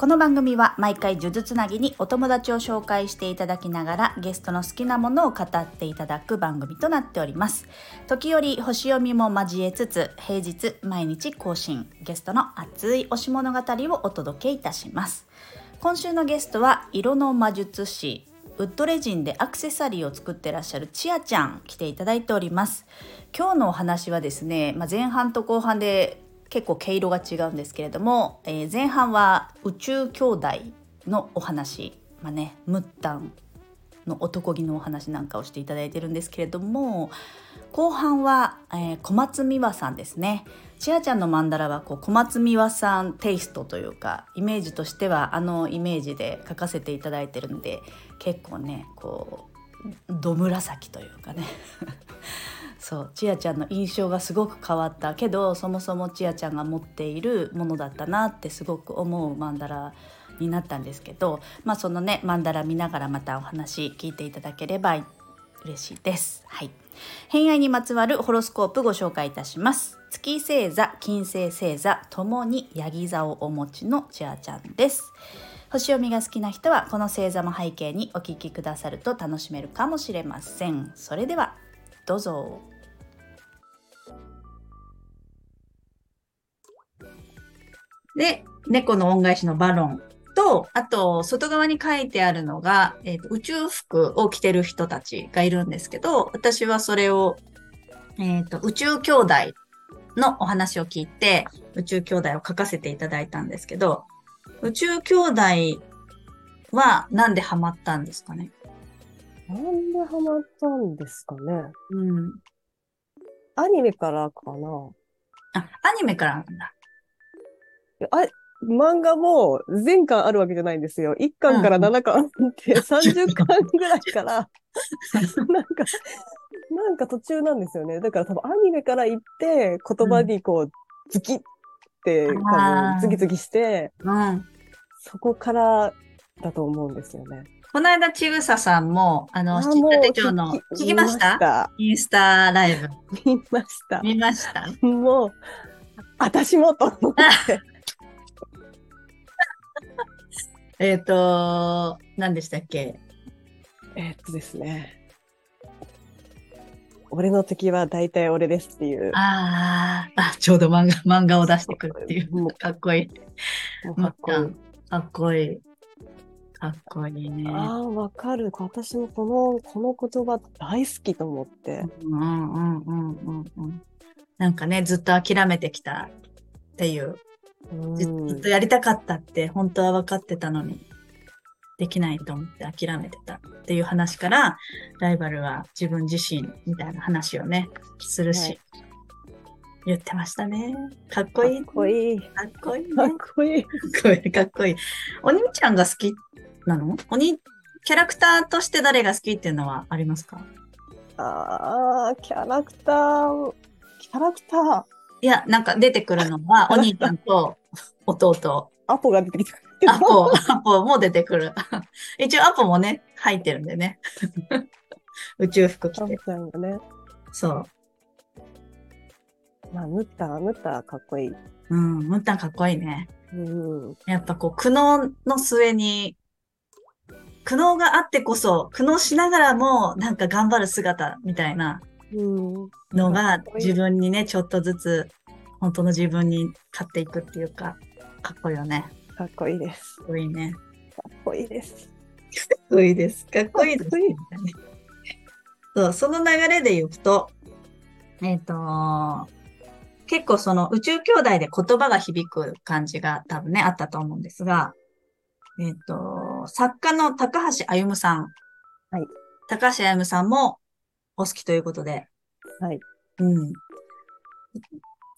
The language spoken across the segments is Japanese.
この番組は毎回呪術つなぎにお友達を紹介していただきながらゲストの好きなものを語っていただく番組となっております。時折星読みも交えつつ平日毎日更新ゲストの熱い推し物語をお届けいたします。今週のゲストは色の魔術師ウッドレジンでアクセサリーを作ってらっしゃるちあちゃん来ていただいております。今日のお話はですね、まあ、前半と後半で結構毛色が違うんですけれども、えー、前半は宇宙兄弟のお話まあねムッタンの男気のお話なんかをしていただいてるんですけれども後半は、えー、小松美和さんですね。ちあちゃんのマンダラはこう小松美和さんテイストというかイメージとしてはあのイメージで描かせていただいてるんで結構ねこうど紫というかね。そうちあちゃんの印象がすごく変わったけどそもそもちあちゃんが持っているものだったなってすごく思うマンダラになったんですけどまあそのねマンダラ見ながらまたお話聞いていただければ嬉しいです。はい。偏愛にまつわるホロスコープご紹介いたします。月星座、金星星座ともにヤギ座をお持ちのちあちゃんです。星読みが好きな人はこの星座も背景にお聞きくださると楽しめるかもしれません。それではどうぞ。で、猫の恩返しのバロンと、あと、外側に書いてあるのが、えーと、宇宙服を着てる人たちがいるんですけど、私はそれを、えっ、ー、と、宇宙兄弟のお話を聞いて、宇宙兄弟を書かせていただいたんですけど、宇宙兄弟はなんでハマったんですかね？なんでハマったんですかねうん。アニメからかなあ、アニメからなんだ。あ、漫画も全巻あるわけじゃないんですよ。1巻から7巻って30巻ぐらいから、なんか、なんか途中なんですよね。だから多分アニメから行って、言葉にこう、ズキって多分ズキズキして、うん、そこからだと思うんですよね。この間、ちぐささんも、あの、知った手帳の、聞きました？インスタライブ。見ました。見ました？もう、私もと思って。えっと、何でしたっけ？えー、っとですね。俺の敵は大体俺ですっていう。ああ、ちょうど漫画漫画を出してくるっていう。かっこいい。かっこいい。かっこいい。かっこいいね。ああ、わかる。私もこの、この言葉大好きと思って。うんうんうんうんうん。なんかね、ずっと諦めてきたっていうずっとやりたかったって本当は分かってたのに、できないと思って諦めてたっていう話から、ライバルは自分自身みたいな話をね、するし、はい、言ってましたね。かっこいい。かっこいい。かっこいい、ね。かっこいい。かっこいい。かっこいい。お兄ちゃんが好きなの？おに、キャラクターとして誰が好きっていうのはありますか？ああ、キャラクター、キャラクター？いや、なんか出てくるのは、お兄ちゃんと弟。アポが出てきた。アポ、アポも出てくる。一応アポもね、入ってるんでね。宇宙服着て。さんがね。そう。まあ、ムッター、ムッターかっこいい。うん、ムッターかっこいいね。うん。やっぱこう、苦悩の末に、苦悩があってこそ、苦悩しながらも、なんか頑張る姿みたいなのが、自分にね、ちょっとずつ本当の自分に勝っていくっていうか、かっこいいよね。かっこいいです。かっこいいね。かっこいいです。かっこいいです。かっこいいです。そう、その流れで言うと、えっ、ー、と、結構その宇宙兄弟で言葉が響く感じが多分ね、あったと思うんですが、えっ、ー、と、作家の高橋歩さん。はい。高橋歩さんもお好きということで。はい。うん。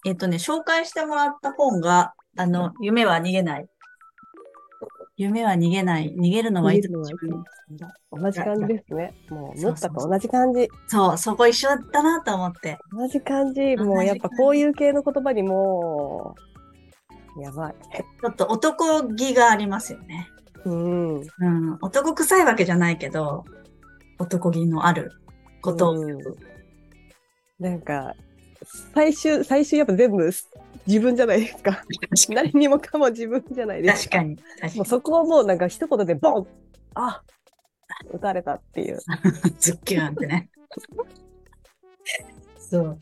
えっ、とね、紹介してもらった本が、あの、夢は逃げない。夢は逃げない。逃げるのはいつも自分同じ感じですね。もう、ムッタと同じ感じ。そう、そこ一緒だったなと思って。同じ感じ。もうやっぱこういう系の言葉にも、やばい。ちょっと男気がありますよね。うん。うん。男臭いわけじゃないけど、男気のあることう。なんか、最終、最終やっぱ全部自分じゃないですか。何にもかも自分じゃないですか。確かに。確かにもう。そこをもうなんか一言でボンあ撃たれたっていう。ズッキューンってね。そう。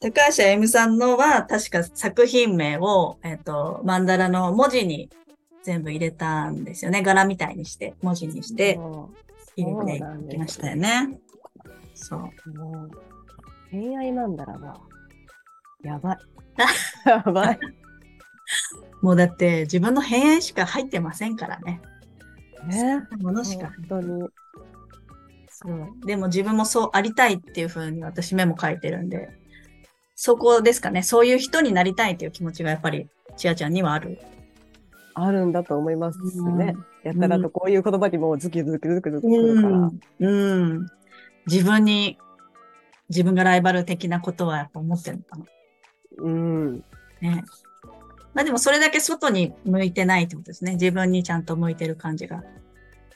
高橋あゆみさんのは、確か作品名を、えっ、と、マンダラの文字に全部入れたんですよね。柄みたいにして、文字にしても入れていきましたよね。そう。うもう恋愛なんだらば、やばい。やばい。もうだって自分の偏愛しか入ってませんからね。ね。ものしか。本当に。そう。でも自分もそうありたいっていうふうに私メモ書いてるんで、そこですかね。そういう人になりたいっていう気持ちがやっぱり、ちあちゃんにはある。あるんだと思いますうんね。やったらとこういう言葉にもうズキズキズキズキするから。うん。うん。自分に、自分がライバル的なことはやっぱ思ってるのかな。うん。ね。まあでもそれだけ外に向いてないってことですね。自分にちゃんと向いてる感じが。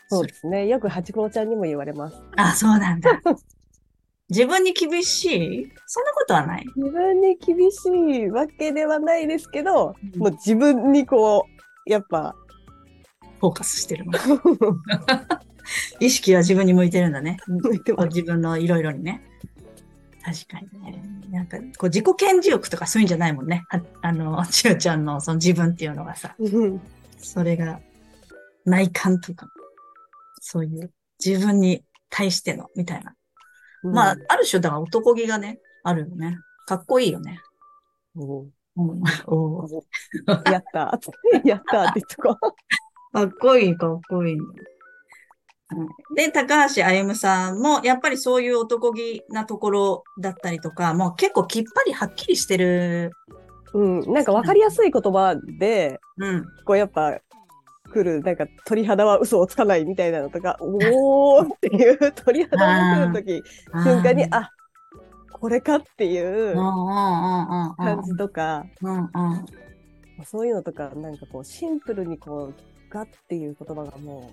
そうですね。よくハチ公ちゃんにも言われます。あ、そうなんだ。自分に厳しい？そんなことはない。自分に厳しいわけではないですけど、うんもう自分にこう、やっぱ、フォーカスしてるの。意識は自分に向いてるんだね。自分のいろいろにね。確かにね。なんか、こう自己顕示欲とかそういうんじゃないもんね。ああの、ちよちゃんのその自分っていうのがさ、うんそれが内観とか、そういう自分に対してのみたいな。まあ、ある種だから男気がね、あるよね。かっこいいよね。うんうん、おー やった やったーって言っとこう。かっこいい、かっこいい。うんで、高橋歩さんも、やっぱりそういう男気なところだったりとか、もう結構きっぱりはっきりしてる。うん、なんか分かりやすい言葉で、うん。こうやっぱ、来る、なんか鳥肌は嘘をつかないみたいなのとか、おーっていう鳥肌が来るとき、瞬間に、あ、これかっていう。感じとか。そういうのとか、なんかこう、シンプルにこう、がっていう言葉がも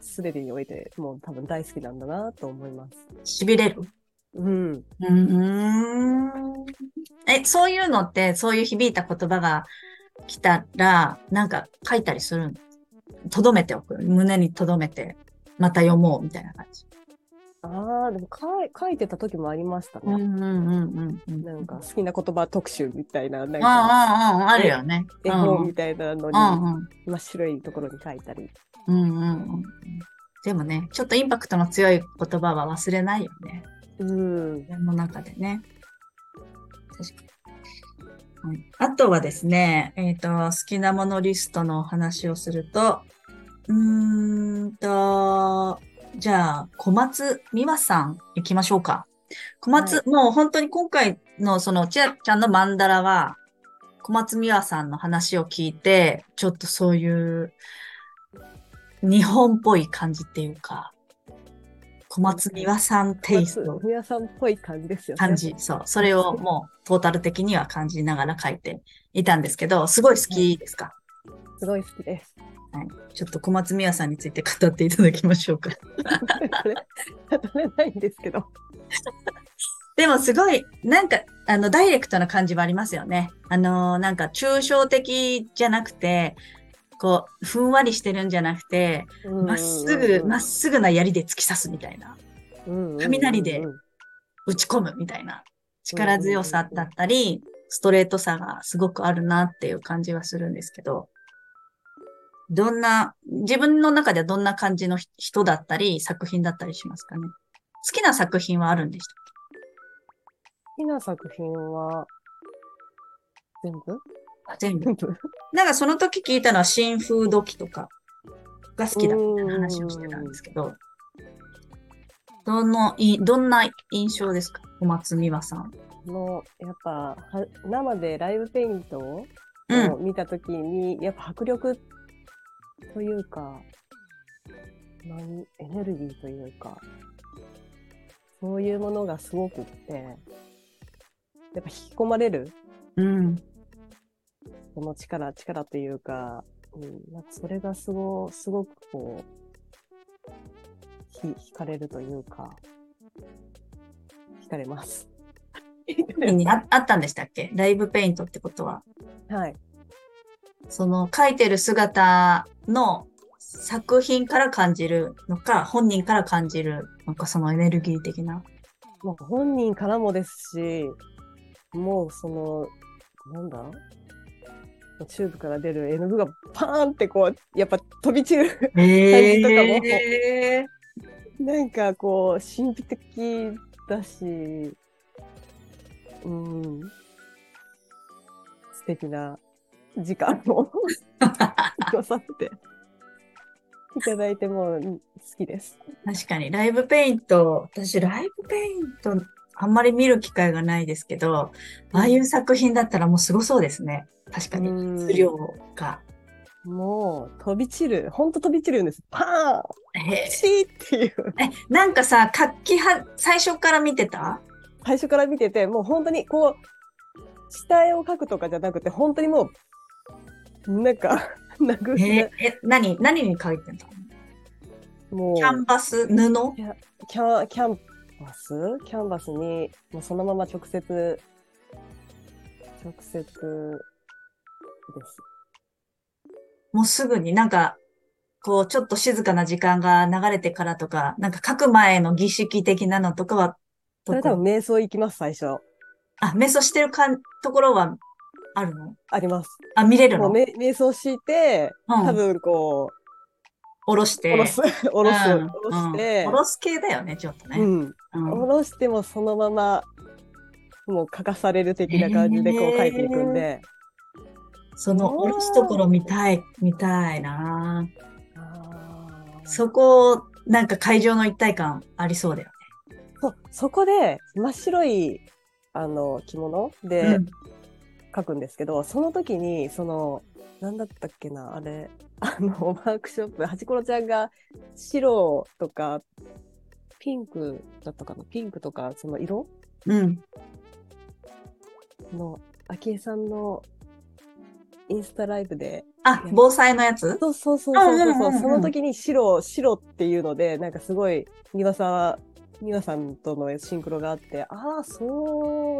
う、すべてにおいて、もう多分大好きなんだなと思います。痺れるうん。うーん。え、そういうのって、そういう響いた言葉が来たら、なんか書いたりするの？留めておく？胸に留めて、また読もうみたいな感じ。ああ、でも書い書いてた時もありましたね。うんうんうん。なんか好きな言葉特集みたいな、なんうんうんかうん、あるよね。絵本みたいなのに、真っ白いところに書いたり。うんうんうん。でもね、ちょっとインパクトの強い言葉は忘れないよね。うん。自分の中でね。確かに。はいあとはですね、えっ、と、好きなものリストのお話をすると、うーんと、じゃあ、小松美和さん行きましょうか。小松、はもう本当に今回のそのちあちゃんのマンダラは、小松美和さんの話を聞いて、ちょっとそういう日本っぽい感じっていうか、小松美和さんテイスト。皆さんっぽい感じですよね。感じ、そう。それをもうトータル的には感じながら書いていたんですけど、すごい好きですか、すごい好きです。はい、ちょっと小松美和さんについて語っていただきましょうか。語れないんですけど。でもすごい、なんか、あの、ダイレクトな感じはありますよね。あのーなんか、抽象的じゃなくて、こう、ふんわりしてるんじゃなくて、まっすぐ、まっすぐな槍で突き刺すみたいな。雷で打ち込むみたいな力強さだったり、ストレートさがすごくあるなっていう感じはするんですけど、どんな、自分の中ではどんな感じの人だったり、作品だったりしますかね？好きな作品はあるんでした好きな作品は、全部？全部。なんかその時聞いたのは新風土記とかが好きだみたいな話をしてたんですけど、どのい、どんな印象ですか？小松美和さん。の、やっぱ、は生でライブペイントをうん。見たときに、やっぱ迫力というか、何エネルギーというか、そういうものがすごくって、やっぱ引き込まれるうん。この力、力というか、うん、なんかそれがすご、すごくこう、ひ、惹かれるというか、惹かれます。に ああったんでしたっけ？ライブペイントってことは。はい。その描いてる姿の作品から感じるのか、本人から感じるのか、そのエネルギー的な。もう本人からもですし、もうその、なんだ？チューブから出る絵の具がパーンってこう、やっぱ飛び散る。えとかもえなんかこう、神秘的だし、うん、素敵な時間を過ごさせていただいてもうん好きです。確かに、ライブペイント、私、ライブペイント、あんまり見る機会がないですけど、ああいう作品だったらもうすごそうですね。確かに、うん質量が。もう飛び散る、ほんと飛び散るんです。パーンえ？チーっていう。え、なんかさ、活気は、最初から見てた？最初から見てて、もう本当にこう、下絵を描くとかじゃなくて、本当にもう、なんか、殴える、え、何、何に書いてたの？もう、キャンバス、布？キャキャキャンバス？キャンバスに、もうそのまま直接、直接です。もうすぐになんか、こう、ちょっと静かな時間が流れてからとか、なんか書く前の儀式的なのとかは、それ多分瞑想行きます、最初。あ、瞑想してるかんところはあるの？あります。あ、見れるの？め瞑想して、うん。多分こ下ろして。う、下ろす、下ろす、うん。下ろして。うん、下ろす系だよね、ちょっとね。うん、うん。下ろしてもそのまま、もう書かされる的な感じでこう書いていくんで。その下ろすところ見たい、見たいな。そこ、なんか会場の一体感ありそうだよそうそこで真っ白いあの着物ね。でうん書くんですけど、その時にそのなんだったっけなあれあのワークショップはちころちゃんが白とかピンクだったかなピンクとかその色？うん。の昭恵さんのインスタライブであ、防災のやつ？そうそうそうそうその時に白白っていうのでなんかすごい丹羽さん丹羽さんとのシンクロがあってああそ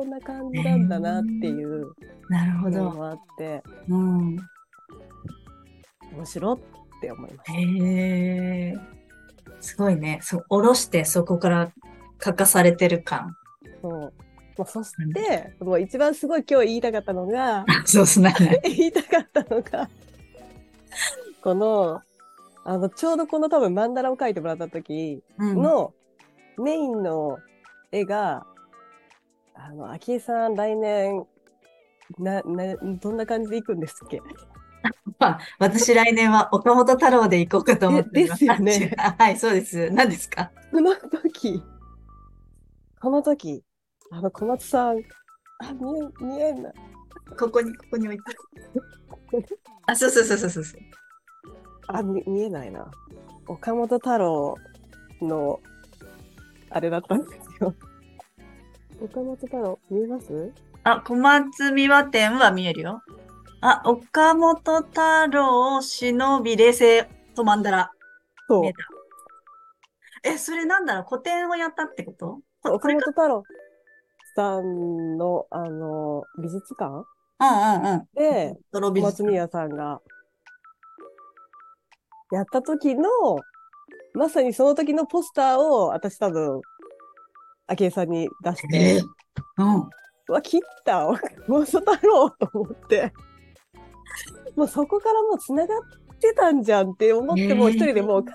んな感じなんだなっていうなるほど。のもあってうん。面白って思いました。へえ。すごいね。そう、下ろしてそこから書かされてる感。そうまあ、そして、もう一番すごい今日言いたかったのが そうっすね。言いたかったのがこのあのちょうどこの多分曼荼羅を描いてもらった時うん。のメインの絵が、あの、昭恵さん来年、な、な、どんな感じで行くんですっけ？あ私来年は岡本太郎で行こうかと思っています。でですよねあはい、そうです。何ですか？この時、この時、あの、小松さん、あ、見え、見えんな。ここに、ここに置いて。あ、そうそうそうそうそう。あ、見見えないな。岡本太郎の、あれだったんですよ。岡本太郎、見えます？あ、小松美和店は見えるよ。あ、岡本太郎、忍び、冷静、と曼荼羅。そう見え。それなんだろう？古典をやったってこと？岡本太郎さんの、あの、美術館？うんうんうん。で、小松宮さんがやった時の、まさにその時のポスターを私多分、昭恵さんに出しえて、うん。うわ、切った 岡本太郎と思って、もうそこからもう繋がってたんじゃんって思って、えーもう一人でもう、はいは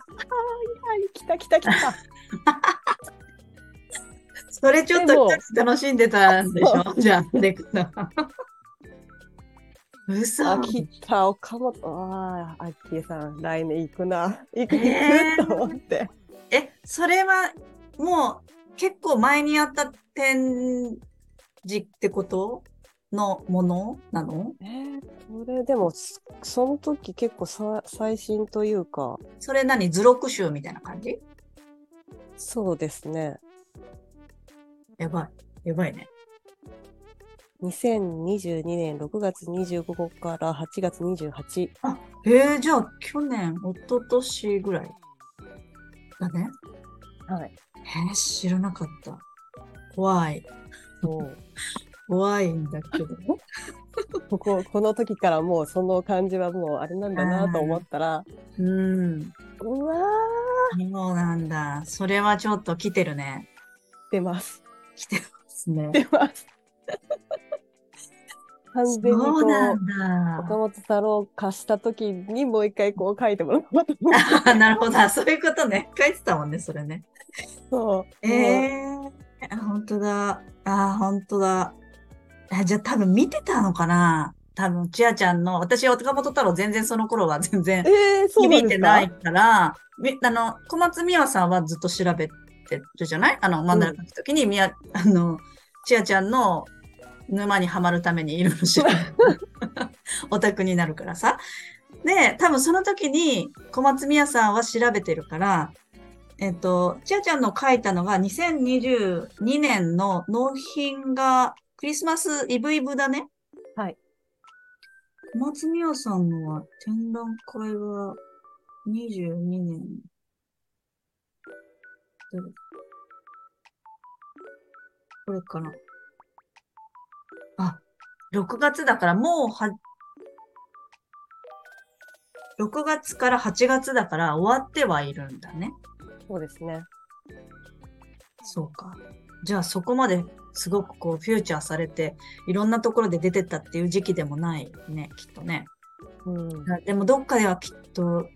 い、来た来た来た。それちょっと楽しんでたんでしょ？じゃあ、でくの。嘘。あ、切った、岡本、ああ、昭恵さん、来年行くな。行くえー行くと思って。え、それはもう結構前にやった展示ってことのものなの？えー、これでも、そその時結構さ最新というか、それ何？図録集みたいな感じ？そうですね。やばい。やばいね。2022年6月25日から8月28。あ、えー、じゃあ去年、一昨年ぐらいだね。はい。えー、知らなかった。怖い。怖いんだけど。ここ、この時からもうその感じはもうあれなんだなと思ったら、うん。うわー、そうなんだ。それはちょっと来てるね。出ます。来てますね。出ます。完全にこそうなう、んだ。岡本太郎貸した時にもう一回こう書いてもらおうと思っ なるほど。そういうことね。書いてたもんね、それね。そう。ええー、本当だ。あ、本当だ。あじゃあ多分見てたのかな多分、ちあちゃんの、私は岡本太郎全然その頃は 全然響いてないから、みあの、小松美和さんはずっと調べてるじゃない？あの、漫画の時時に、みや、あの、ちあちゃんの沼にはまるためにいろいろ調べオタクになるからさ。で、多分その時に小松美和さんは調べてるから、えっと、ちあちゃんの書いたのが2022年の納品がクリスマスイブイブだね。はい。小松美和さんのは展覧会は22年。どれ？これかな。あ、6月だからもうは、6月から8月だから終わってはいるんだね。そうですね。そうか。じゃあそこまですごくこうフューチャーされて、いろんなところで出てったっていう時期でもないね、きっとね。うん。でもどっかではきっと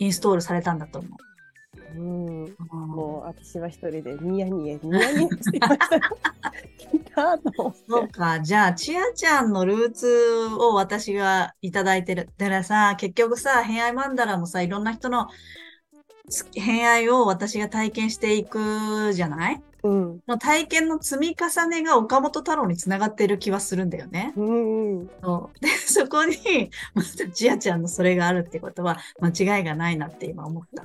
インストールされたんだと思う。うん。うんもう私は一人でニヤニヤニヤニヤしてました。来たと思って。そうか。じゃあ、ちあちゃんのルーツを私がいただいてる。だからさ、結局さ、偏愛マンダラもさ、いろんな人のつ偏愛を私が体験していくじゃない？うん。の体験の積み重ねが岡本太郎につながっている気はするんだよね。うんうん。そう で、そこに、またちあちゃんのそれがあるってことは、間違いがないなって今思った。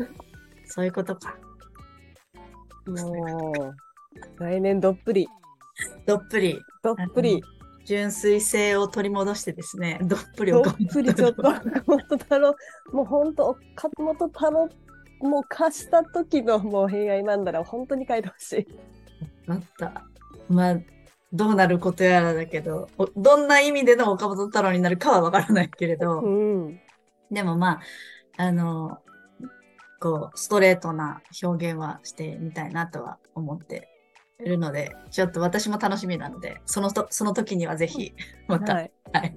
そういうことか。もう、来年どっぷり、どっぷり、どっぷり、純粋性を取り戻してですね、どっぷりどっ岡本ぷりちょっと、岡本太郎、もう本当、岡本太郎、もう貸した時のもう偏愛なんだら本当に書いてほしい。あった。まあ、どうなることやらだけど、おどんな意味での岡本太郎になるかはわからないけれど、うん。でもまあ、あの、こう、ストレートな表現はしてみたいなとは思っているので、ちょっと私も楽しみなので、そのと、その時にはぜひ、また、はい。はい。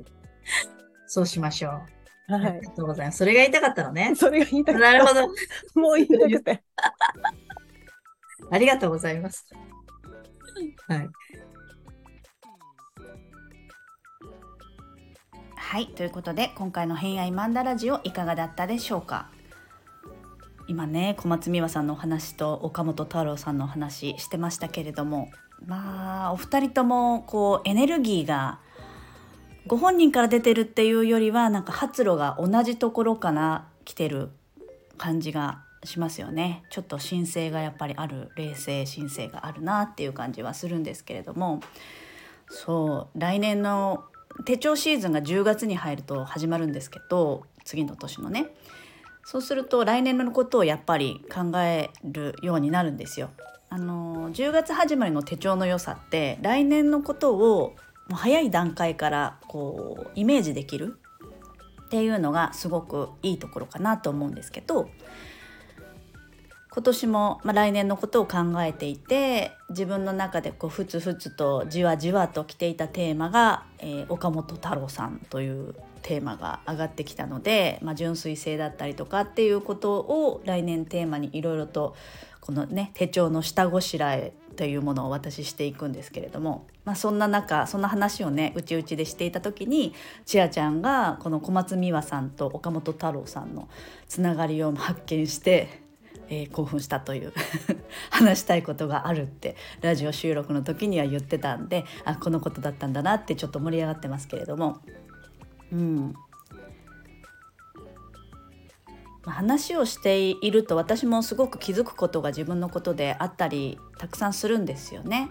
そうしましょう。はいあり。がとうございます。それが言いたかったのね。それが言いたかった。なるほど。もう言いたくて。ありがとうございます。はい。はいということで今回の「偏愛マンダラジオ」いかがだったでしょうか？今ね小松美和さんのお話と岡本太郎さんのお話してましたけれどもまあお二人ともこうエネルギーがご本人から出てるっていうよりはなんか発露が同じところから来てる感じがしますよね。ちょっと神聖がやっぱりある冷静神聖があるなっていう感じはするんですけれども。そう来年の手帳シーズンが10月に入ると始まるんですけど次の年のね。そうすると来年のことをやっぱり考えるようになるんですよ。あの10月始まりの手帳の良さって来年のことをもう早い段階からこうイメージできるっていうのがすごくいいところかなと思うんですけど今年も、まあ、来年のことを考えていて自分の中でこうふつふつとじわじわと来ていたテーマが、えー岡本太郎さんというテーマが上がってきたので、まあ、純粋性だったりとかっていうことを来年テーマにいろいろとこのね手帳の下ごしらえというものを私していくんですけれども、まあ、そんな中そんな話をねうちうちでしていた時にちあちゃんがこの小松美和さんと岡本太郎さんのつながりを発見して、えー興奮したという 話したいことがあるってラジオ収録の時には言ってたんであこのことだったんだなってちょっと盛り上がってますけれども。うんまあ話をしていると私もすごく気づくことが自分のことであったりたくさんするんですよね。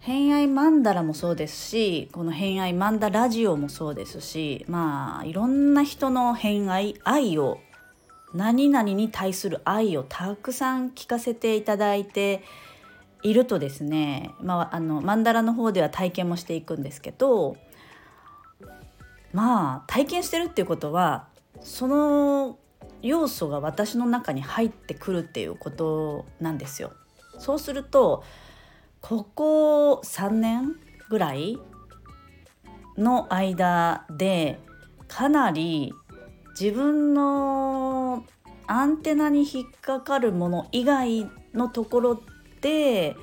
偏愛マンダラもそうですしこの偏愛マンダラジオもそうですしまあいろんな人の偏愛愛を何々に対する愛をたくさん聞かせていただいているとですね、まあ、あのマンダラの方では体験もしていくんですけどまあ体験してるっていうことはその要素が私の中に入ってくるっていうことなんですよ。そうするとここ3年ぐらいの間でかなり自分のアンテナに引っかかるもの以外のところで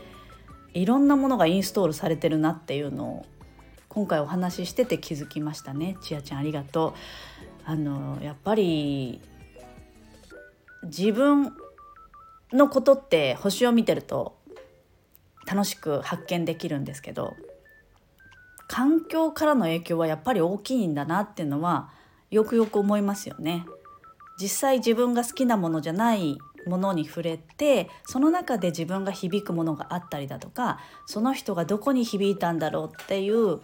いろんなものがインストールされてるなっていうのを今回お話ししてて気づきましたねちやちゃんありがとうあのやっぱり自分のことって星を見てると楽しく発見できるんですけど環境からの影響はやっぱり大きいんだなっていうのはよくよく思いますよね。実際自分が好きなものじゃないものに触れてその中で自分が響くものがあったりだとかその人がどこに響いたんだろうっていう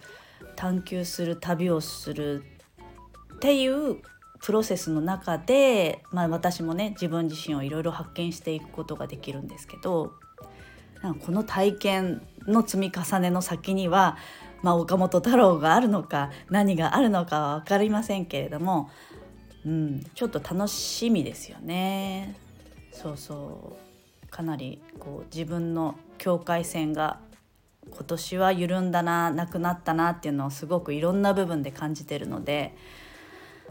探求する旅をするっていうプロセスの中で、まあ、私もね自分自身をいろいろ発見していくことができるんですけどこの体験の積み重ねの先には、まあ、岡本太郎があるのか何があるのかは分かりませんけれども、うん、ちょっと楽しみですよね。そうそうかなりこう自分の境界線が今年は緩んだななくなったなっていうのをすごくいろんな部分で感じてるので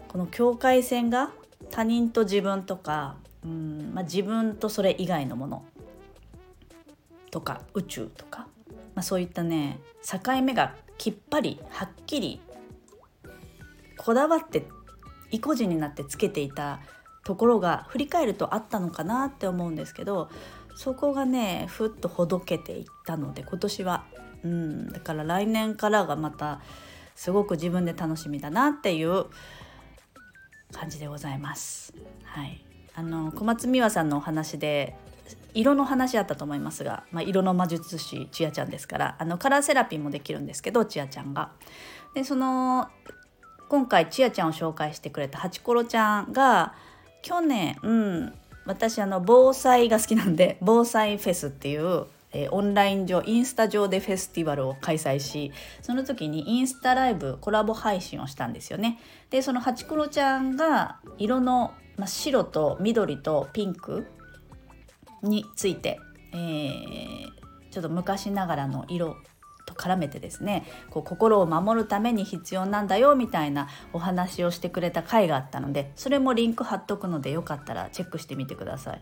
この境界線が他人と自分とか、うんまあ、自分とそれ以外のものとか宇宙とか、まあ、そういったね境目がきっぱりはっきりこだわって意固地になってつけていたところが振り返るとあったのかなって思うんですけどそこがねふっとほどけていったので今年は、うん、だから来年からがまたすごく自分で楽しみだなっていう感じでございます。はい、あの小松美羽さんのお話で色の話あったと思いますが、まあ、色の魔術師ちやちゃんですからあのカラーセラピーもできるんですけどちやちゃんが。でその今回ちやちゃんを紹介してくれたハチコロちゃんが去年、うん、私あの防災が好きなんで防災フェスっていうえ、オンライン上インスタ上でフェスティバルを開催しその時にインスタライブコラボ配信をしたんですよね。でそのハチクロちゃんが色の、ま、白と緑とピンクについて、えー、ちょっと昔ながらの色と絡めてですねこう心を守るために必要なんだよみたいなお話をしてくれた回があったのでそれもリンク貼っとくのでよかったらチェックしてみてください。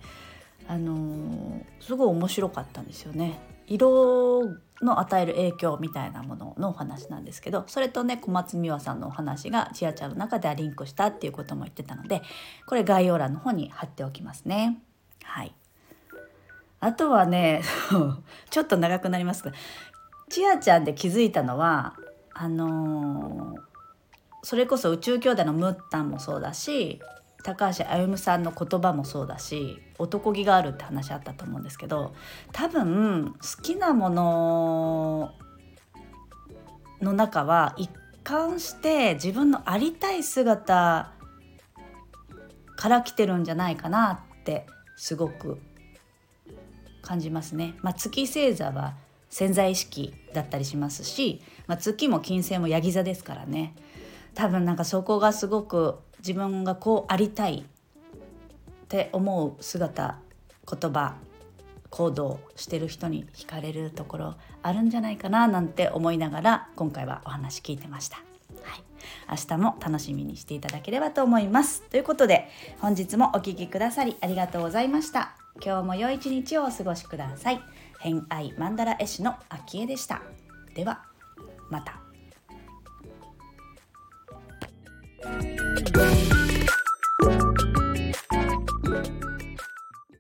あのー、すごい面白かったんですよね。色の与える影響みたいなもののお話なんですけどそれとね小松美羽さんのお話がちやちゃんの中ではリンクしたっていうことも言ってたのでこれ概要欄の方に貼っておきますね。はいあとはね ちょっと長くなりますがちやちゃんで気づいたのはあのー、それこそ宇宙兄弟のムッタンもそうだし高橋歩さんの言葉もそうだし男気があるって話あったと思うんですけど多分好きなものの中は一貫して自分のありたい姿から来てるんじゃないかなってすごく感じますね。まあ、月星座は潜在意識だったりしますし、まあ、月も金星もヤギ座ですからね多分なんかそこがすごく自分がこうありたいって思う姿言葉行動してる人に惹かれるところあるんじゃないかななんて思いながら今回はお話聞いてました。はい、明日も楽しみにしていただければと思います。ということで本日もお聴きくださりありがとうございました。今日も良い一日をお過ごしください。偏愛マンダラ絵師の秋江でした。ではまた。